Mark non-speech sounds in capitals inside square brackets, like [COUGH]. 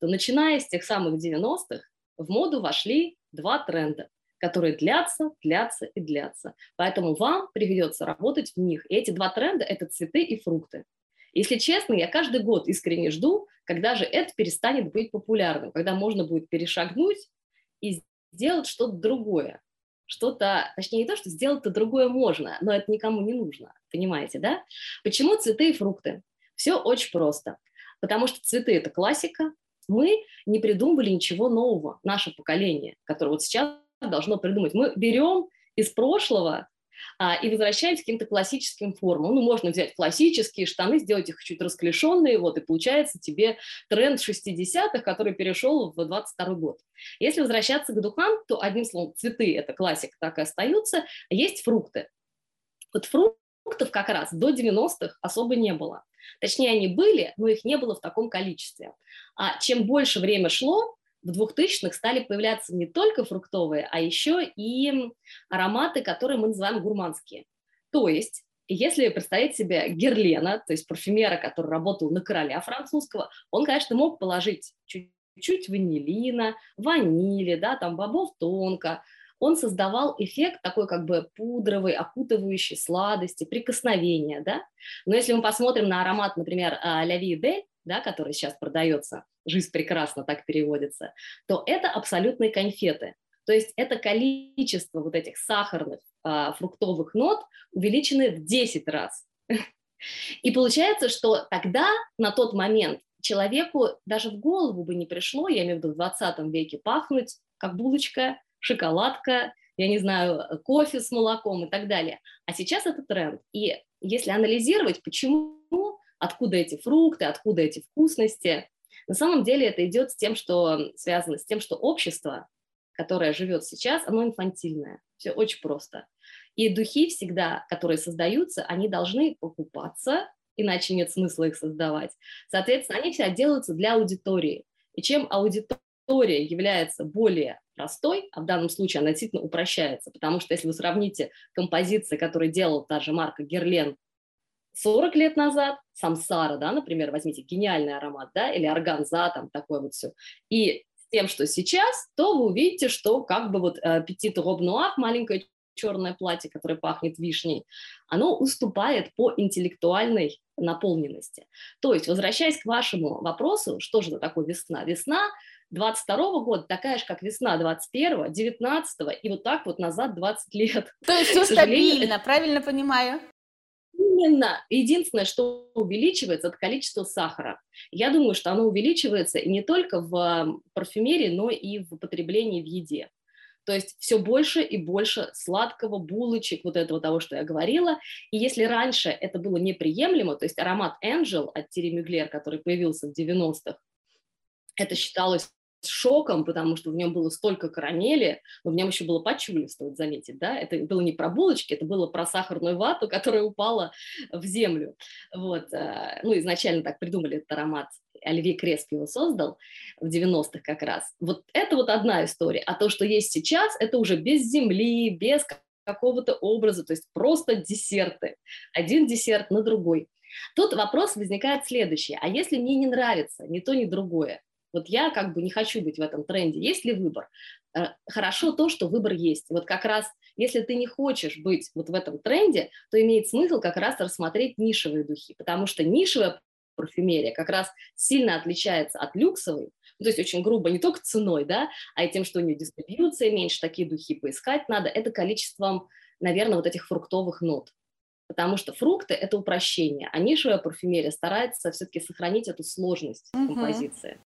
то начиная с тех самых 90-х в моду вошли два тренда, которые длятся, длятся и длятся. Поэтому вам придется работать в них. И эти два тренда – это цветы и фрукты. Если честно, я каждый год искренне жду, когда же это перестанет быть популярным, когда можно будет перешагнуть и сделать что-то другое. Что-то, точнее, не то, что сделать-то другое можно, но это никому не нужно, понимаете, да? Почему цветы и фрукты? Все очень просто. Потому что цветы – это классика, мы не придумывали ничего нового, наше поколение, которое вот сейчас должно придумать. Мы берем из прошлого а, и возвращаемся к каким-то классическим формам. Ну, можно взять классические штаны, сделать их чуть расклешенные, вот, и получается тебе тренд 60-х, который перешел в 22 год. Если возвращаться к духам, то, одним словом, цветы – это классика, так и остаются, есть фрукты. Вот фруктов как раз до 90-х особо не было. Точнее, они были, но их не было в таком количестве. А чем больше время шло, в 2000-х стали появляться не только фруктовые, а еще и ароматы, которые мы называем гурманские. То есть если представить себе Герлена, то есть парфюмера, который работал на короля французского, он, конечно, мог положить чуть-чуть ванилина, ванили, да, там бобов тонко, он создавал эффект такой как бы пудровый, окутывающий сладости, прикосновения, да. Но если мы посмотрим на аромат, например, «Ля Vie да, который сейчас продается, «Жизнь прекрасно» так переводится, то это абсолютные конфеты. То есть это количество вот этих сахарных а, фруктовых нот увеличены в 10 раз. [LAUGHS] И получается, что тогда, на тот момент, человеку даже в голову бы не пришло, я имею в виду в 20 веке, пахнуть как булочка, шоколадка, я не знаю, кофе с молоком и так далее. А сейчас это тренд. И если анализировать, почему, откуда эти фрукты, откуда эти вкусности, на самом деле это идет с тем, что связано с тем, что общество, которое живет сейчас, оно инфантильное. Все очень просто. И духи всегда, которые создаются, они должны покупаться, иначе нет смысла их создавать. Соответственно, они все делаются для аудитории. И чем аудитория является более простой, а в данном случае она действительно упрощается, потому что если вы сравните композиции, которые делала та же марка Герлен 40 лет назад, самсара, да, например, возьмите гениальный аромат, да, или органза, там такое вот все, и тем, что сейчас, то вы увидите, что как бы вот э, Petit Robe Noir, маленькое черное платье, которое пахнет вишней, оно уступает по интеллектуальной наполненности. То есть, возвращаясь к вашему вопросу, что же это такое весна? Весна 22 года такая же, как весна 21 19 и вот так вот назад 20 лет. То есть все стабильно, это... правильно понимаю? Именно. Единственное, что увеличивается, это количество сахара. Я думаю, что оно увеличивается не только в парфюмерии, но и в употреблении в еде. То есть все больше и больше сладкого, булочек, вот этого того, что я говорила. И если раньше это было неприемлемо, то есть аромат Angel от Терри Мюглер, который появился в 90-х, это считалось шоком, потому что в нем было столько карамели, но в нем еще было пачули, стоит заметить, да, это было не про булочки, это было про сахарную вату, которая упала в землю, вот, э, ну, изначально так придумали этот аромат, Оливье Кресп его создал в 90-х как раз. Вот это вот одна история, а то, что есть сейчас, это уже без земли, без какого-то образа, то есть просто десерты, один десерт на другой. Тут вопрос возникает следующий, а если мне не нравится ни то, ни другое, вот я как бы не хочу быть в этом тренде. Есть ли выбор? Э, хорошо то, что выбор есть. Вот как раз, если ты не хочешь быть вот в этом тренде, то имеет смысл как раз рассмотреть нишевые духи, потому что нишевая парфюмерия как раз сильно отличается от люксовой, ну, то есть очень грубо не только ценой, да, а и тем, что у нее дистрибьюция меньше, такие духи поискать надо, это количеством, наверное, вот этих фруктовых нот. Потому что фрукты – это упрощение, а нишевая парфюмерия старается все-таки сохранить эту сложность угу. композиции.